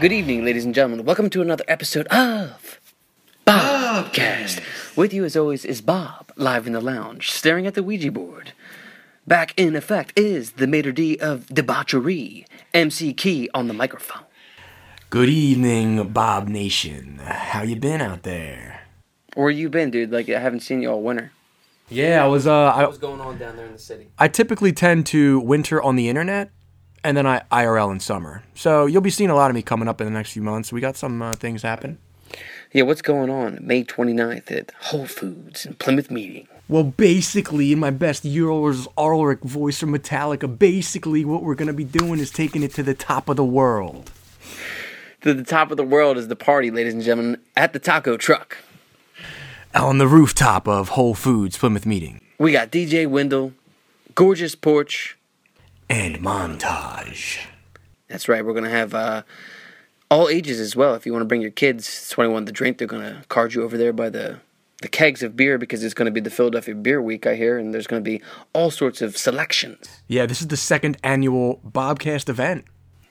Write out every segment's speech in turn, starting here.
Good evening, ladies and gentlemen. Welcome to another episode of Bobcast. With you, as always, is Bob, live in the lounge, staring at the Ouija board. Back in effect is the maitre d' of debauchery, MC Key on the microphone. Good evening, Bob Nation. How you been out there? Where you been, dude? Like, I haven't seen you all winter. Yeah, I was. Uh, I, What's going on down there in the city? I typically tend to winter on the internet, and then I IRL in summer. So you'll be seeing a lot of me coming up in the next few months. We got some uh, things happen. Yeah, what's going on May 29th at Whole Foods in Plymouth Meeting? Well, basically, in my best Lars Ulrich voice from Metallica, basically what we're gonna be doing is taking it to the top of the world. To the top of the world is the party, ladies and gentlemen, at the taco truck. On the rooftop of Whole Foods Plymouth Meeting. We got DJ Wendell, gorgeous porch. And montage. That's right. We're gonna have uh, all ages as well. If you want to bring your kids, 21 to drink, they're gonna card you over there by the the kegs of beer because it's gonna be the Philadelphia Beer Week, I hear, and there's gonna be all sorts of selections. Yeah, this is the second annual Bobcast event.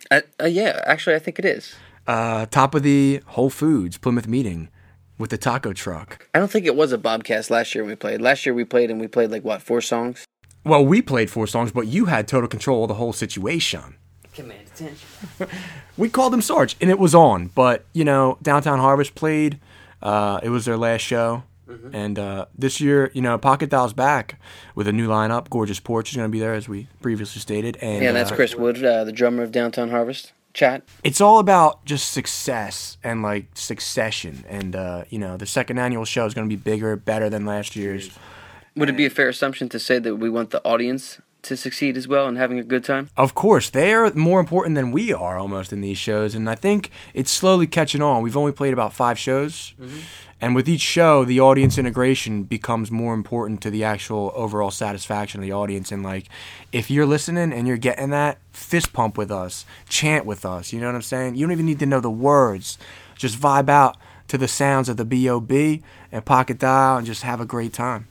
Uh, uh, yeah, actually, I think it is. Uh, top of the Whole Foods Plymouth Meeting with the taco truck. I don't think it was a Bobcast last year when we played. Last year we played and we played like what four songs. Well, we played four songs, but you had total control of the whole situation. Command attention. We called them Sarge, and it was on. But you know, Downtown Harvest played. Uh, it was their last show, and uh, this year, you know, Pocket Dial's back with a new lineup. Gorgeous Porch is going to be there, as we previously stated. And Yeah, that's uh, Chris Wood, uh, the drummer of Downtown Harvest. Chat. It's all about just success and like succession, and uh, you know, the second annual show is going to be bigger, better than last year's. Would it be a fair assumption to say that we want the audience to succeed as well and having a good time? Of course, they are more important than we are almost in these shows, and I think it's slowly catching on. We've only played about five shows, mm-hmm. and with each show, the audience integration becomes more important to the actual overall satisfaction of the audience. And like, if you're listening and you're getting that, fist pump with us, chant with us. You know what I'm saying? You don't even need to know the words. Just vibe out to the sounds of the B.O.B. and Pocket Dial and just have a great time.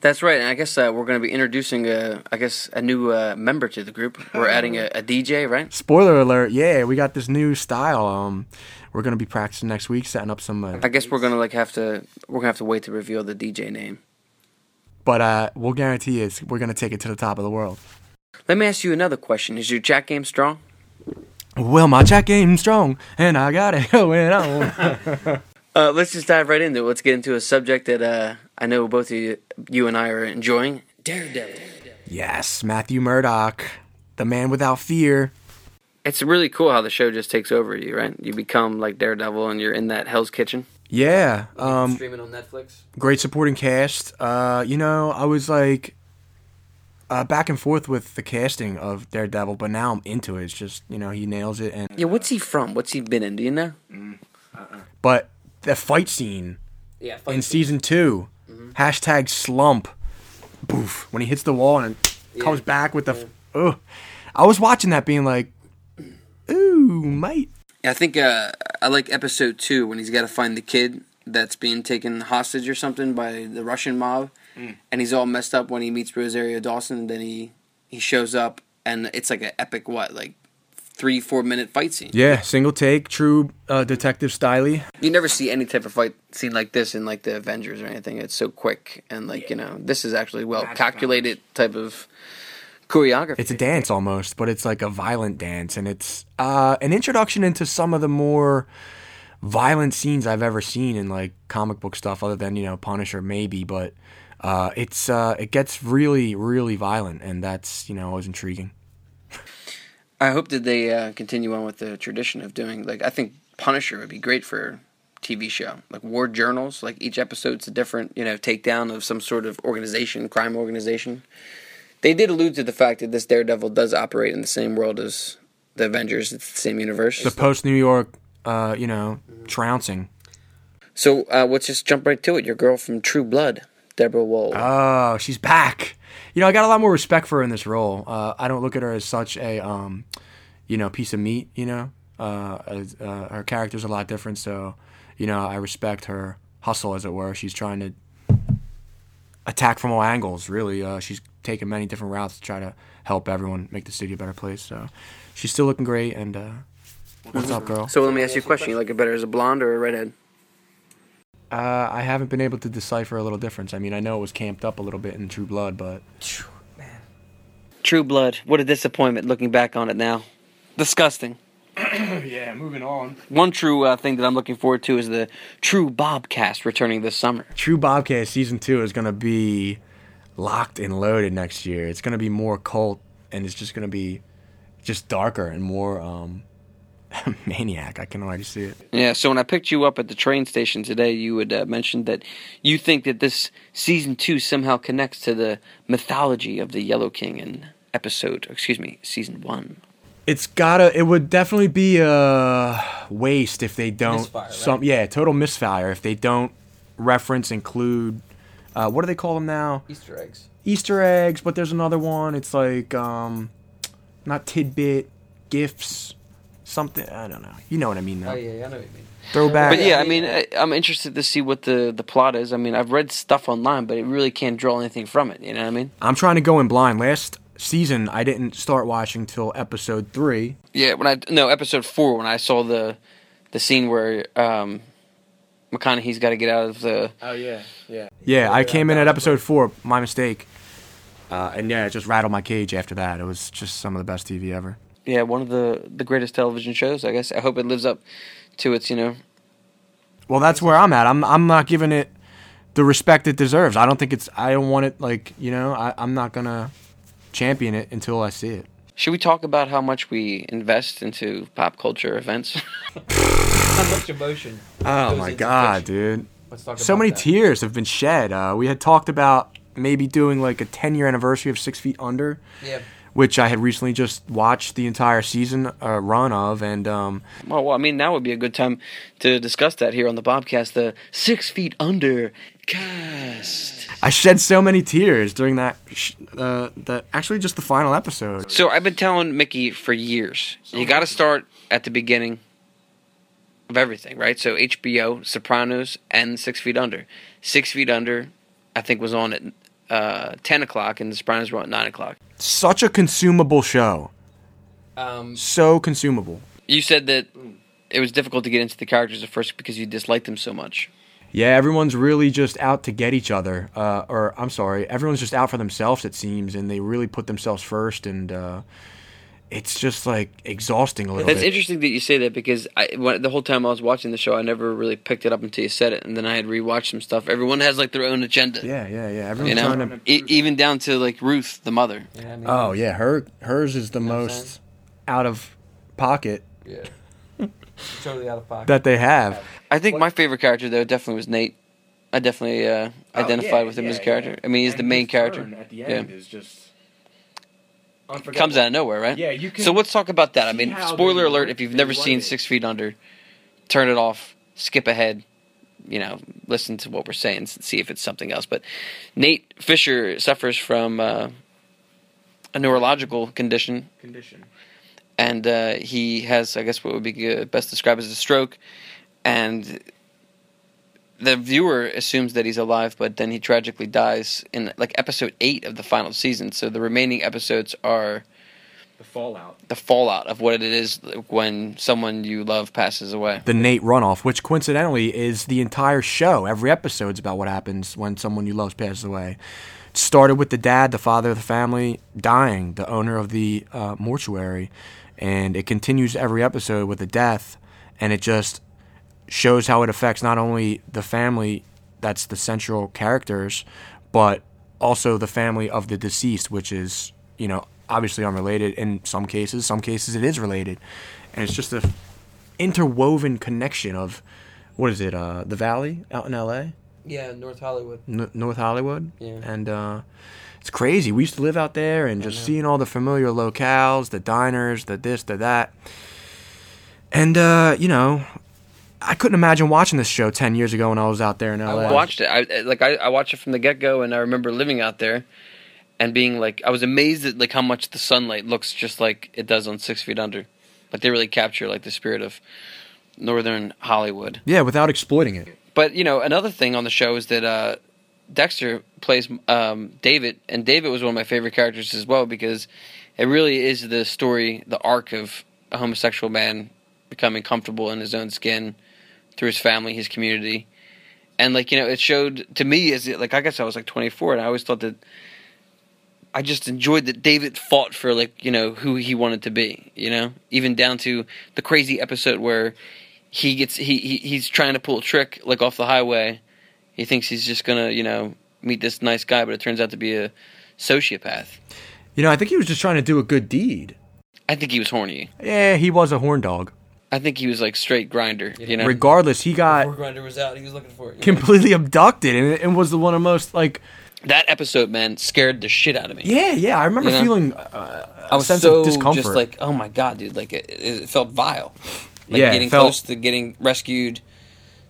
That's right. And I guess uh, we're going to be introducing, a, I guess, a new uh, member to the group. We're adding a, a DJ, right? Spoiler alert! Yeah, we got this new style. Um, we're gonna be practicing next week, setting up some. Uh, I guess we're gonna like have to we're gonna have to wait to reveal the DJ name. But uh, we'll guarantee you we're going to take it to the top of the world. Let me ask you another question: Is your chat game strong? Well, my chat game's strong, and I got it going on. Uh, let's just dive right into it. Let's get into a subject that uh, I know both of you, you and I are enjoying. Daredevil. yes, Matthew Murdock, the man without fear. It's really cool how the show just takes over you, right? You become like Daredevil, and you're in that Hell's Kitchen. Yeah, um, Streaming on Netflix. great supporting cast. Uh, you know, I was like uh, back and forth with the casting of Daredevil, but now I'm into it. It's just you know he nails it, and Yeah, what's he from? What's he been in? Do you know? but the fight scene Yeah, in season 2 hashtag slump. Boof. When he hits the wall and comes back with the f ugh. i was watching that being like ooh mate. I think uh, I like episode two when he's got to find the kid that's being taken hostage or something by the Russian mob, and he's all messed up when he meets Rosario Dawson. And then he he shows up, and it's like an epic what like three four minute fight scene. yeah single take true uh, detective styly You never see any type of fight scene like this in like the Avengers or anything. It's so quick and like you know this is actually well calculated type of choreography. it's a dance almost but it's like a violent dance and it's uh, an introduction into some of the more violent scenes i've ever seen in like comic book stuff other than you know punisher maybe but uh, it's uh, it gets really really violent and that's you know always intriguing I hope that they uh, continue on with the tradition of doing like I think Punisher would be great for TV show like war journals. Like each episode's a different you know takedown of some sort of organization, crime organization. They did allude to the fact that this Daredevil does operate in the same world as the Avengers. It's the same universe. the post New York, uh, you know, trouncing. so uh, let's just jump right to it. Your girl from True Blood, Deborah Woll. Oh, she's back. You know, I got a lot more respect for her in this role. Uh, I don't look at her as such a, um, you know, piece of meat. You know, uh, uh, her character's a lot different. So, you know, I respect her hustle, as it were. She's trying to attack from all angles. Really, uh, she's taken many different routes to try to help everyone make the city a better place. So, she's still looking great, and uh, What's up, girl? So let me ask you a question. You like it better as a blonde or a redhead? Uh, I haven't been able to decipher a little difference. I mean, I know it was camped up a little bit in True Blood, but True Blood. What a disappointment looking back on it now. Disgusting. yeah. Moving on. One true uh, thing that I'm looking forward to is the True Bobcast returning this summer. True Bobcast season two is gonna be locked and loaded next year. It's gonna be more cult, and it's just gonna be just darker and more um, maniac. I can already see it. Yeah, so when I picked you up at the train station today, you had uh, mentioned that you think that this season two somehow connects to the mythology of the Yellow King in episode, excuse me, season one. It's gotta. It would definitely be a waste if they don't. Misfire, right? Some yeah, total misfire if they don't reference include. Uh, what do they call them now? Easter eggs. Easter eggs, but there's another one. It's like um, not tidbit, gifts, something. I don't know. You know what I mean though. Oh, yeah, I know what you mean. Throwback. But yeah, I mean, I, I'm interested to see what the, the plot is. I mean, I've read stuff online, but it really can't draw anything from it. You know what I mean? I'm trying to go in blind. Last season, I didn't start watching till episode three. Yeah, when I no episode four when I saw the the scene where um, McConaughey's got to get out of the Oh yeah, yeah. Yeah, I came in at episode four. My mistake. Uh, and yeah, it just rattled my cage after that. It was just some of the best TV ever. Yeah one of the the greatest television shows. I guess I hope it lives up to its you know Well, that's where I'm at. I'm I'm not giving it the respect it deserves. I don't think it's. I don't want it like you know. I, I'm not gonna champion it until I see it. Should we talk about how much we invest into pop culture events? how much emotion? Oh my god, fiction. dude! Let's talk So about many that. tears have been shed. Uh, we had talked about maybe doing like a 10 year anniversary of Six Feet Under, Yeah. Which I had recently just watched the entire season uh, run of, and um, Well, well, I mean, now would be a good time to discuss that here on the Bobcast, the Six Feet Under cast. I shed so many tears during that. Sh- uh, that actually just the final episode. So I've been telling Mickey for years, you got to start at the beginning of everything, right? So HBO, Sopranos, and Six Feet Under. Six Feet Under, I think, was on at uh, ten o'clock, and The Sopranos were on at nine o'clock. Such a consumable show. Um, So consumable. you said that it was difficult to get into the characters at first because you disliked them so much. Yeah, everyone's really just out to get each other. Uh, or I'm sorry, everyone's just out for themselves. It seems, and they really put themselves first, and uh, it's just like exhausting a little bit. That's bit. interesting that you say that because I, when, the whole time I was watching the show, I never really picked it up until you said it, and then I had rewatched some stuff. Everyone has like their own agenda, Yeah, yeah, yeah. Everyone's you know, trying to. e- even down to like Ruth, the mother. Oh yeah, her hers is the most out of pocket Yeah, totally out of pocket. that they have. I think my favorite character though definitely was Nate. I definitely uh, identified with him as a character. I mean, he's the main character. at the Yeah. is just Comes out of nowhere, right? Yeah, you can So let's talk about that. I mean, spoiler alert: if you've never seen it- Six Feet Under, turn it off, skip ahead. You know, listen to what we're saying, s- see if it's something else. But Nate Fisher suffers from uh, a neurological condition, condition. and uh, he has, I guess, what would be best described as a stroke. And the viewer assumes that he's alive, but then he tragically dies in like episode eight of the final season. So the remaining episodes are The fallout. the fallout of what it is when someone you love passes away. The Nate runoff, which coincidentally is the entire show. Every episode's about what happens when someone you love passes away. It started with the dad, the father of the family, dying, the owner of the uh, mortuary, and it continues every episode with a death, and it just shows how it affects not only the family that's the central characters, but also the family of the deceased, which is, you know, obviously unrelated in some cases. Some cases it is related. And it's just a interwoven connection of, what is it, uh, the Valley out in LA? Yeah, North Hollywood. N- North Hollywood. Yeah. And uh, it's crazy. We used to live out there and just seeing all the familiar locales, the diners, the this, the that. And, uh, you know, I couldn't imagine watching this show 10 years ago when I was out there in LA. I watched it. I like I, I watched it from the get go, and I remember living out there and being like, I was amazed at like how much the sunlight looks just like it does on Six Feet Under. Like they really capture like the spirit of Northern Hollywood. Yeah, without exploiting it. But you know, another thing on the show is that uh, Dexter plays um, David, and David was one of my favorite characters as well because it really is the story, the arc of a homosexual man becoming comfortable in his own skin through his family, his community, and like you know, it showed to me as like I guess I was like 24, and I always thought that I just enjoyed that David fought for like you know who he wanted to be, you know, even down to the crazy episode where he gets he, he he's trying to pull a trick like off the highway. He thinks he's just gonna you know meet this nice guy, but it turns out to be a sociopath. You know, I think he was just trying to do a good deed. I think he was horny. Yeah, he was a horn dog. I think he was like straight Grindr. You know, Regardless, he got Before Grindr was out, he was looking for it. you know? completely abducted and and was the one of most like that episode, man, scared the shit out of me. yeah yeah i remember You know? feeling uh, I a was sense so of discomfort just like, oh my god, dude, like it, it felt vile. Like Yeah, it getting felt- close to getting rescued.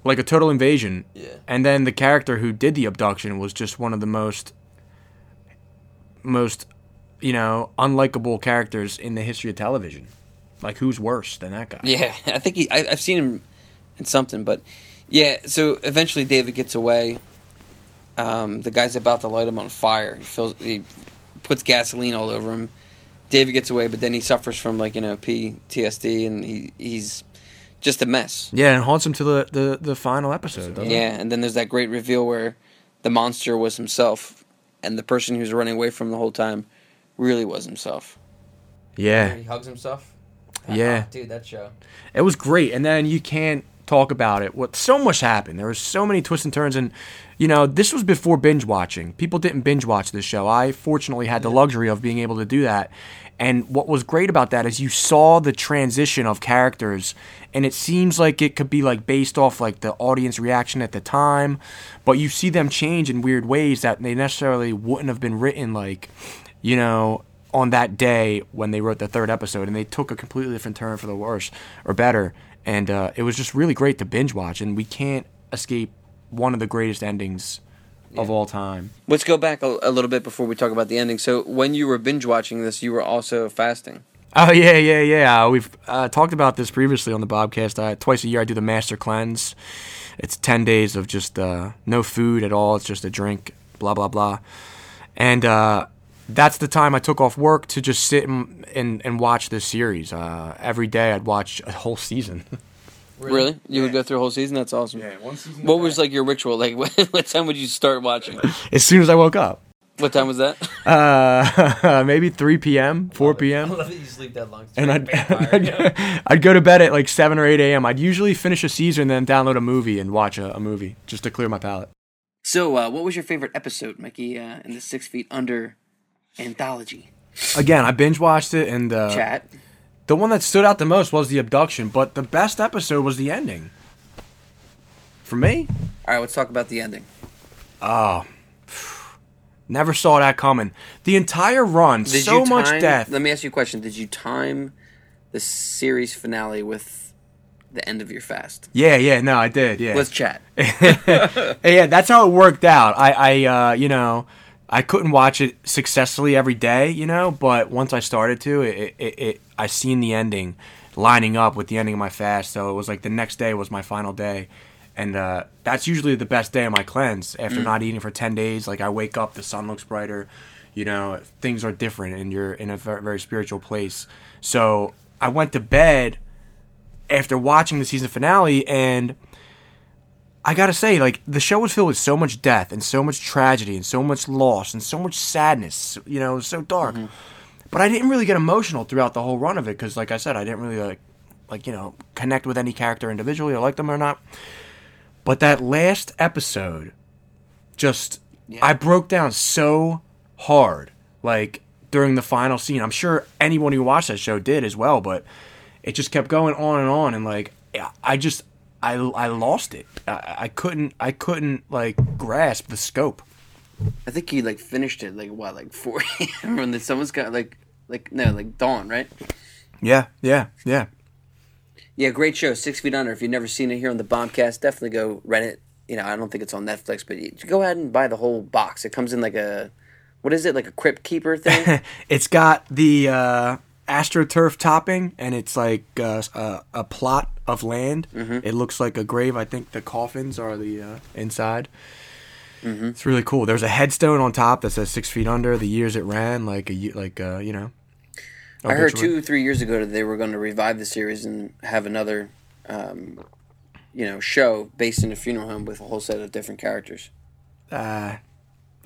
like a total invasion Yeah. and then the character who did the abduction was just one of the most most you know unlikable characters in the history of television like who's worse than that guy Yeah, I think he. I, I've seen him in something, but yeah. So eventually, David gets away. Um, the guy's about to light him on fire. He feels he puts gasoline all over him. David gets away, but then he suffers from like you know PTSD, and he he's just a mess. yeah and haunts him to the the, the final episode doesn't it? Yeah, and then there's that great reveal where the monster was himself, and the person he was running away from the whole time really was himself. yeah He hugs himself. Uh-huh. Yeah. dude, that show. It was great, and then you can't talk about it. What so much happened. There was so many twists and turns, and you know this was before binge watching. People didn't binge watch this show. I fortunately had the luxury of being able to do that. And what was great about that is you saw the transition of characters, and it seems like it could be like based off like the audience reaction at the time, but you see them change in weird ways that they necessarily wouldn't have been written like, you know, on that day when they wrote the third episode, and they took a completely different turn for the worse or better. And uh, it was just really great to binge watch, and we can't escape one of the greatest endings of all time. Let's go back a, a little bit before we talk about the ending. So, when you were binge watching this, you were also fasting. Oh yeah, yeah, yeah. Uh, we've uh, talked about this previously on the Bobcast. Uh, twice a year, I do the Master Cleanse. It's ten days of just uh, no food at all. It's just a drink, blah blah blah, and uh, that's the time I took off work to just sit and and, and watch this series. Uh, every day, I'd watch a whole season. Really? You would go through a whole season? That's awesome. Yeah, one season. What was like your ritual? Like, what time would you start watching? As soon as I woke up, What time was that? uh, maybe three p.m., four p.m. I love that you sleep that long. and I'd, I'd, I'd go to bed at like 7 or 8 a.m. I'd usually finish a season and then download a movie and watch a, a movie just to clear my palate. so, uh, what was your favorite episode, Mickey, uh, in the Six Feet Under anthology? Again, I binge watched it and uh, Chat. the one that stood out the most was the abduction, but the best episode was the ending. For me, All right, let's talk about the ending. oh, never saw that coming. The entire run, Did so you much death. Let me ask you a question. Did you time the series finale with the end of your fast? Yeah, yeah, no, I did. Yeah, Let's chat. yeah, that's how it worked out. I, I, uh, you know, I couldn't watch it successfully every day, you know, but once I started to, it, it, it I seen the ending lining up with the ending of my fast. So it was like the next day was my final day, and uh, that's usually the best day of my cleanse. After not eating for ten days, like I wake up, the sun looks brighter, you know, things are different, and you're in a very spiritual place. So I went to bed after watching the season finale and. I gotta say, like the show was filled with so much death and so much tragedy and so much loss and so much sadness. You know, it was so dark. Mm-hmm. But I didn't really get emotional throughout the whole run of it because, like I said, I didn't really like, like you know, connect with any character individually or like them or not. But that last episode, just Yeah. I broke down so hard, like during the final scene. I'm sure anyone who watched that show did as well, but it just kept going on and on, and like I just I I lost it. I, I couldn't I couldn't like grasp the scope. I think he like finished it like what, like four when the someone's got like like no like dawn, right? Yeah, yeah, yeah. Yeah, great show, Six Feet Under. If you've never seen it here on the Bobcast, definitely go rent it. You know, I don't think it's on Netflix, but you go ahead and buy the whole box. It comes in like a what is it, like a crypt keeper thing? it's got the uh, astroturf topping, and it's like uh, a, a plot of land. It looks like a grave. I think the coffins are the uh, inside. It's really cool. There's a headstone on top that says six feet under, the years it ran, like a like uh, you know. I heard two, three years ago that they were going to revive the series and have another, um, you know, show based in a funeral home with a whole set of different characters. Uh,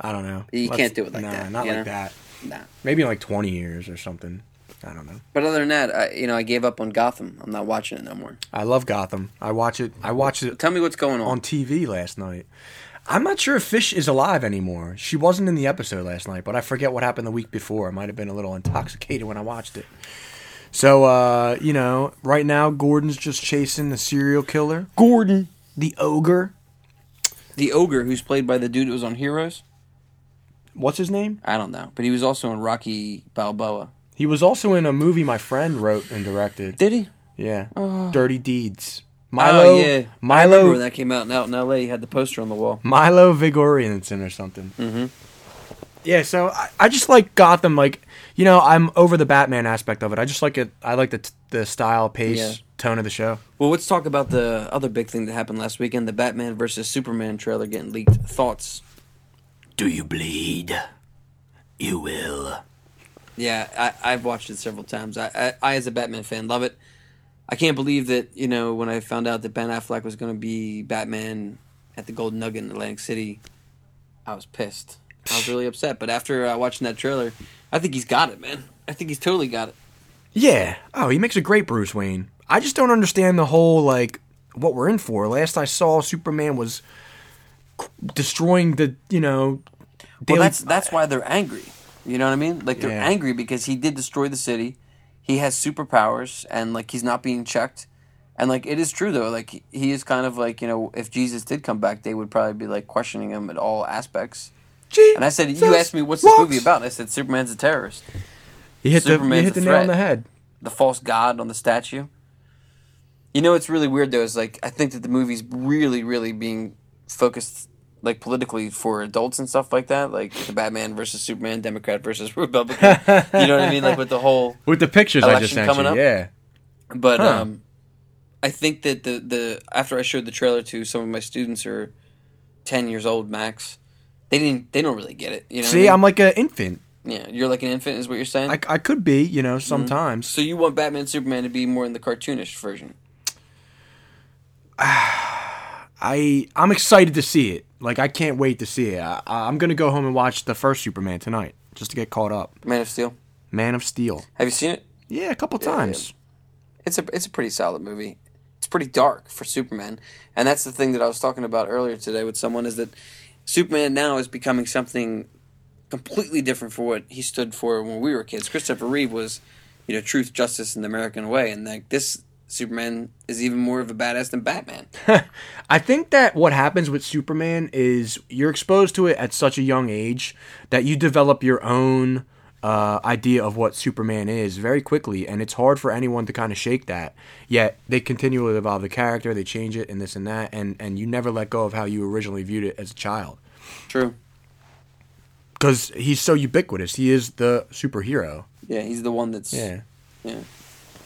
I don't know. You Let's- can't do it like nah, that, Not like know? that. Nah. Maybe in like 20 years or something. I don't know. But other than that, I, you know, I gave up on Gotham. I'm not watching it no more. I love Gotham. I watch it. I watched it Tell me what's going on. on TV last night. I'm not sure if Fish is alive anymore. She wasn't in the episode last night, but I forget what happened the week before. I might have been a little intoxicated when I watched it. So, uh, you know, right now Gordon's just chasing the serial killer. Gordon, the ogre. the ogre, who's played by the dude that was on Heroes. What's his name? I don't know, but he was also in Rocky Balboa. He was also in a movie my friend wrote and directed. Did he? Yeah, Oh. Dirty Deeds. Milo, oh yeah, I remember Milo, when that came out. Out in L.A., he had the poster on the wall. Milo Vigorianson or something. Mm-hmm. Yeah, so I, I just like Gotham. Like, you know, I'm over the Batman aspect of it. I just like it. I like the t- the style, pace, Yeah. tone of the show. Well, let's talk about the other big thing that happened last weekend: the Batman versus Superman trailer getting leaked. Thoughts? Do you bleed? You will. Yeah, I, I've watched it several times. I, I, I, as a Batman fan, love it. I can't believe that you know when I found out that Ben Affleck was going to be Batman at the Golden Nugget in Atlantic City, I was pissed. I was really upset. But after uh, watching that trailer, I think he's got it, man. I think he's totally got it. Yeah. Oh, he makes a great Bruce Wayne. I just don't understand the whole like what we're in for. Last I saw, Superman was destroying the you know. Well, that's that's why they're angry. You know what I mean? Like they're Yeah. angry because he did destroy the city. He has superpowers, and like he's not being checked. And like it is true though, like he- he is kind of like you know if Jesus did come back, they would probably be like questioning him at all aspects. And I said, you asked me what's this movie about? And I said Superman's a terrorist, You hit the you Superman's hit the nail on the head. the false god on the statue. You know what's really weird though is like I think that the movie's really really being focused like politically for adults and stuff like that, like the Batman versus Superman, Democrat versus Republican. you know what I mean? Like with the whole. With the pictures I just sent coming you. up? Yeah. But Huh. um, I think that the the after I showed the trailer to some of my students who are ten years old max, they didn't they don't really get it. You know? I See, mean? I'm like an infant. yeah, you're like an infant, is what you're saying. I, I could be, you know, sometimes. so you want Batman Superman to be more in the cartoonish version? I I'm excited to see it. Like I can't wait to see it. I, I'm gonna go home and watch the first Superman tonight just to get caught up. Man of Steel. Man of Steel. Have you seen it? Yeah, a couple times. It's a it's a pretty solid movie. It's pretty dark for Superman, and that's the thing that I was talking about earlier today with someone is that Superman now is becoming something completely different for what he stood for when we were kids. Christopher Reeve was, you know, truth, justice, and the American way, and like this Superman is even more of a badass than Batman. I think that what happens with Superman is you're exposed to it at such a young age that you develop your own uh, idea of what Superman is very quickly, and it's hard for anyone to kind of shake that. Yet they continually evolve the character, they change it, and this and that, and and you never let go of how you originally viewed it as a child True. because he's so ubiquitous. He is the superhero. Yeah, he's the one that's Yeah. Yeah,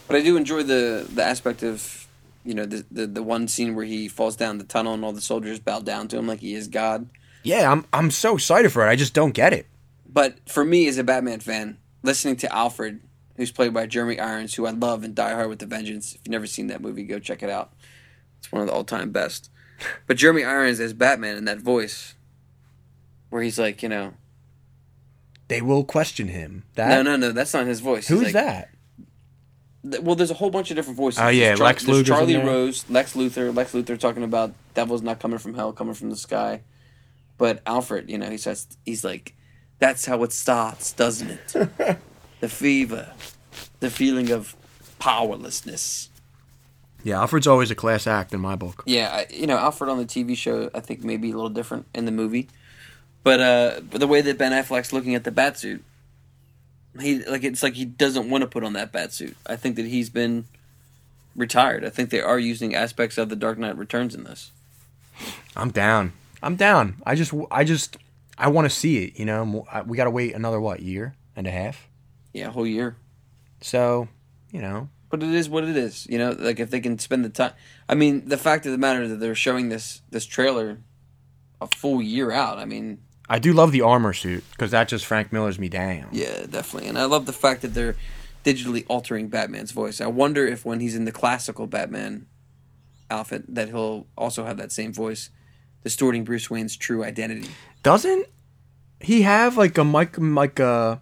but I do enjoy the the aspect of you know the, the the one scene where he falls down the tunnel and all the soldiers bow down to him like he is God. Yeah, I'm I'm so excited for it. I just don't get it. But for me as a Batman fan, listening to Alfred, who's played by Jeremy Irons, who I love in Die Hard with the Vengeance. If you've never seen that movie, go check it out. It's one of the all time best. But Jeremy Irons as Batman in that voice, where he's like, you know, They will question him. That no, no, no, that's not his voice. Who's like- that? Well, there's a whole bunch of different voices. Oh, yeah, There's Lex there's Charlie. Rose, Lex Luthor, Lex Luthor talking about devil's not coming from hell, coming from the sky. But Alfred, you know, he says he's like, that's how it starts, doesn't it? the fever, the feeling of powerlessness. Yeah, Alfred's always a class act in my book. Yeah, I, you know, Alfred on the TV show, I think maybe a little different in the movie, but uh, the way that Ben Affleck's looking at the batsuit, he like it's like he doesn't want to put on that bat suit. I think that he's been retired. I think they are using aspects of the Dark Knight Returns in this. I'm down. I'm down. I just, I just, I want to see it. You know, we got to wait another what year and a half. Yeah, a whole year. So, you know, But it is what it is. You know, like if they can spend the time. I mean, the fact of the matter is that they're showing this this trailer a full year out. I mean, I do love the armor suit because that just Frank Miller's me down. Yeah, definitely. And I love the fact that they're digitally altering Batman's voice. I wonder if when he's in the classical Batman outfit that he'll also have that same voice, distorting Bruce Wayne's true identity. Doesn't he have like a mic like a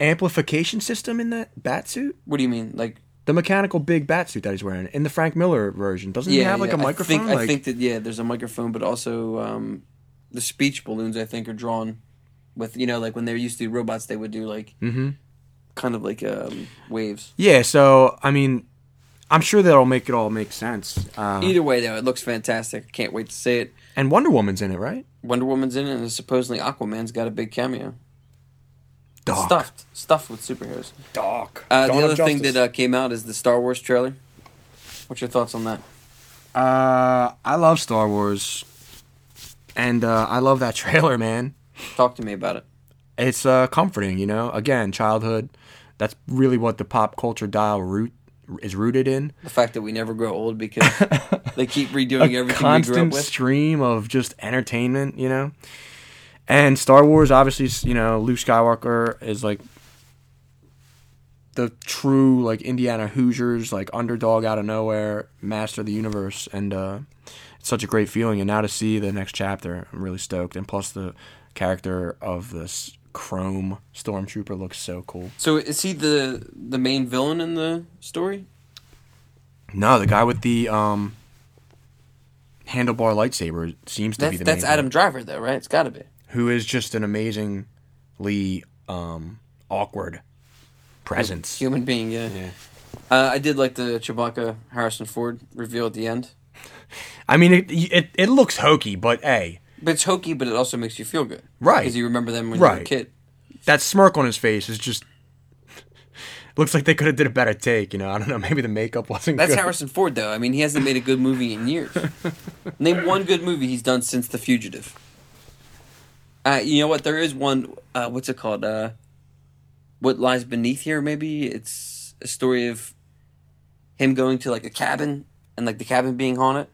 amplification system in that bat suit? What do you mean? Like The mechanical big bat suit that he's wearing in the Frank Miller version. Doesn't he have like a microphone? I think, I think that yeah, there's a microphone, but also um, the speech balloons. I think are drawn with you know like when they were used to do robots, they would do like Mhm. kind of like um, waves. Yeah, so I mean, I'm sure that'll make it all make sense. Uh, Either way, though, it looks fantastic. Can't wait to see it. and Wonder Woman's in it, right? Wonder Woman's in it, and supposedly Aquaman's got a big cameo. Doc. Stuffed, stuffed with superheroes. Doc. Uh, the other thing that uh, came out is the Star Wars trailer. What's your thoughts on that? Uh, I love Star Wars, and uh, I love that trailer, man. Talk to me about it. It's uh, comforting, you know. Again, childhood. That's really what the pop culture dial root is rooted in. The fact that we never grow old because they keep redoing a everything we grew up constant with. stream of just entertainment, you know. And Star Wars, obviously, you know, Luke Skywalker is like the true like Indiana Hoosiers, like underdog out of nowhere, master of the universe, and uh, such a great feeling. And now to see the next chapter, I'm really stoked. And plus, the character of this Chrome Stormtrooper looks so cool. So is he the the main villain in the story? No, the guy with the um handlebar lightsaber seems to That's be the main. that's main Adam. Driver, though, right? It's got to be. who is just an amazingly um, awkward presence. Human being, yeah. Yeah. Uh, I did like the Chewbacca Harrison Ford reveal at the end. I mean, it, it it looks hokey, but hey, But it's hokey, but it also makes you feel good. Right. Because you remember them when you were a kid. that smirk on his face is just looks like they could have did a better take. You know, I don't know. Maybe the makeup wasn't. That's good. Harrison Ford, though. I mean, he hasn't made a good movie in years. Name one good movie he's done since The Fugitive. Uh, you know what? There is one. Uh, what's it called? Uh, what lies beneath here? Maybe it's a story of him going to like a cabin and like the cabin being haunted.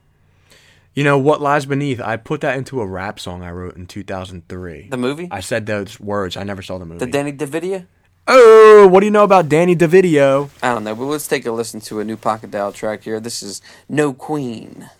You know what lies beneath? I put that into a rap song I wrote in 2003. The movie, I said those words. I never saw the movie. the Danny DeVito. oh, what do you know about Danny DeVito? I don't know, but let's take a listen to a new Pocket Dial track here. This is No Queen.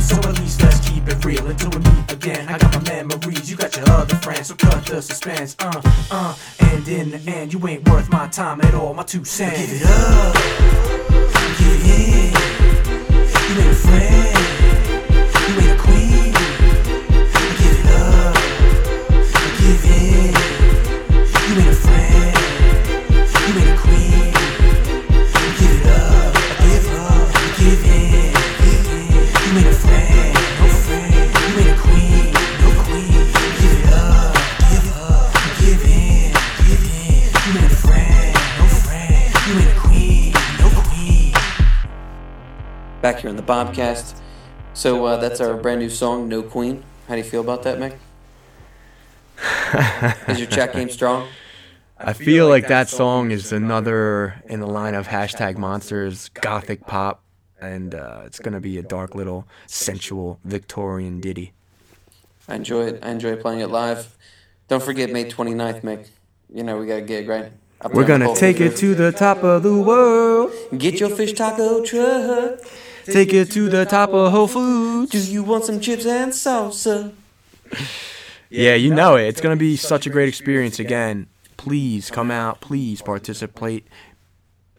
So at least let's keep it real until we meet again. I got my memories, you got your other friends, so cut the suspense. Uh, uh, and in the end, you ain't worth my time at all, my two cents. Give it up, give it in. You ain't a friend, Bobcast. So uh, that's our brand new song, No Queen. How do you feel about that, Mick? Is your chat game strong? I feel like that song is another in the line of hashtag monsters, gothic pop, and uh, it's gonna be a dark little sensual Victorian ditty. I enjoy it. I enjoy playing it live. Don't forget May 29th, Mick. You know we got a gig, right? Up We're gonna take it to the top of the world. Get your fish taco truck. Take it to the top of Whole Foods. Do you want some chips and salsa? Yeah, you know it. It's gonna be such a great experience again. Please come out. Please participate.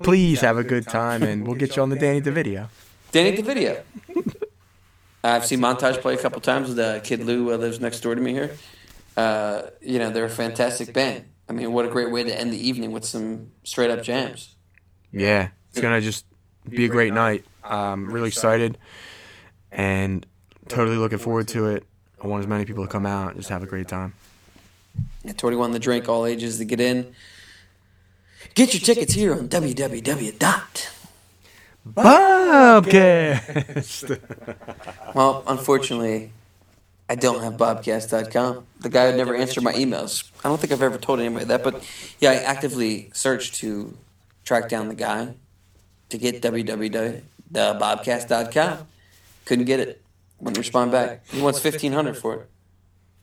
Please have a good time, and we'll get you on the Danny the video. Danny the video. I've seen Montage play a couple times with uh, Kid Lou uh, lives next door to me here. Uh, you know they're a fantastic band. I mean, what a great way to end the evening with some straight up jams. Yeah, it's gonna just be a great night. I'm really excited, and totally looking forward to it. I want as many people to come out and just have a great time. Yeah, 21 the drink, all ages to get in. Get your tickets here on www. Bobcast. Well, unfortunately, I don't have bobcast.com. The guy would never answer my emails. I don't think I've ever told anybody that, but yeah, I actively searched to track down the guy to get www.thebobcast.com. Couldn't get it. Wouldn't respond back. He wants 1500 for it.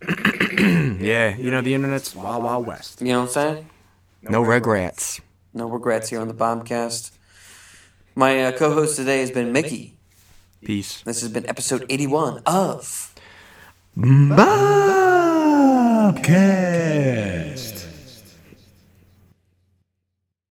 yeah, you know the internet's wild, wild west. You know what I'm saying? No regrets. No regrets here on the Bobcast. My uh, co host today has been Mickey. Peace. This has been episode 81 of. Bobcast.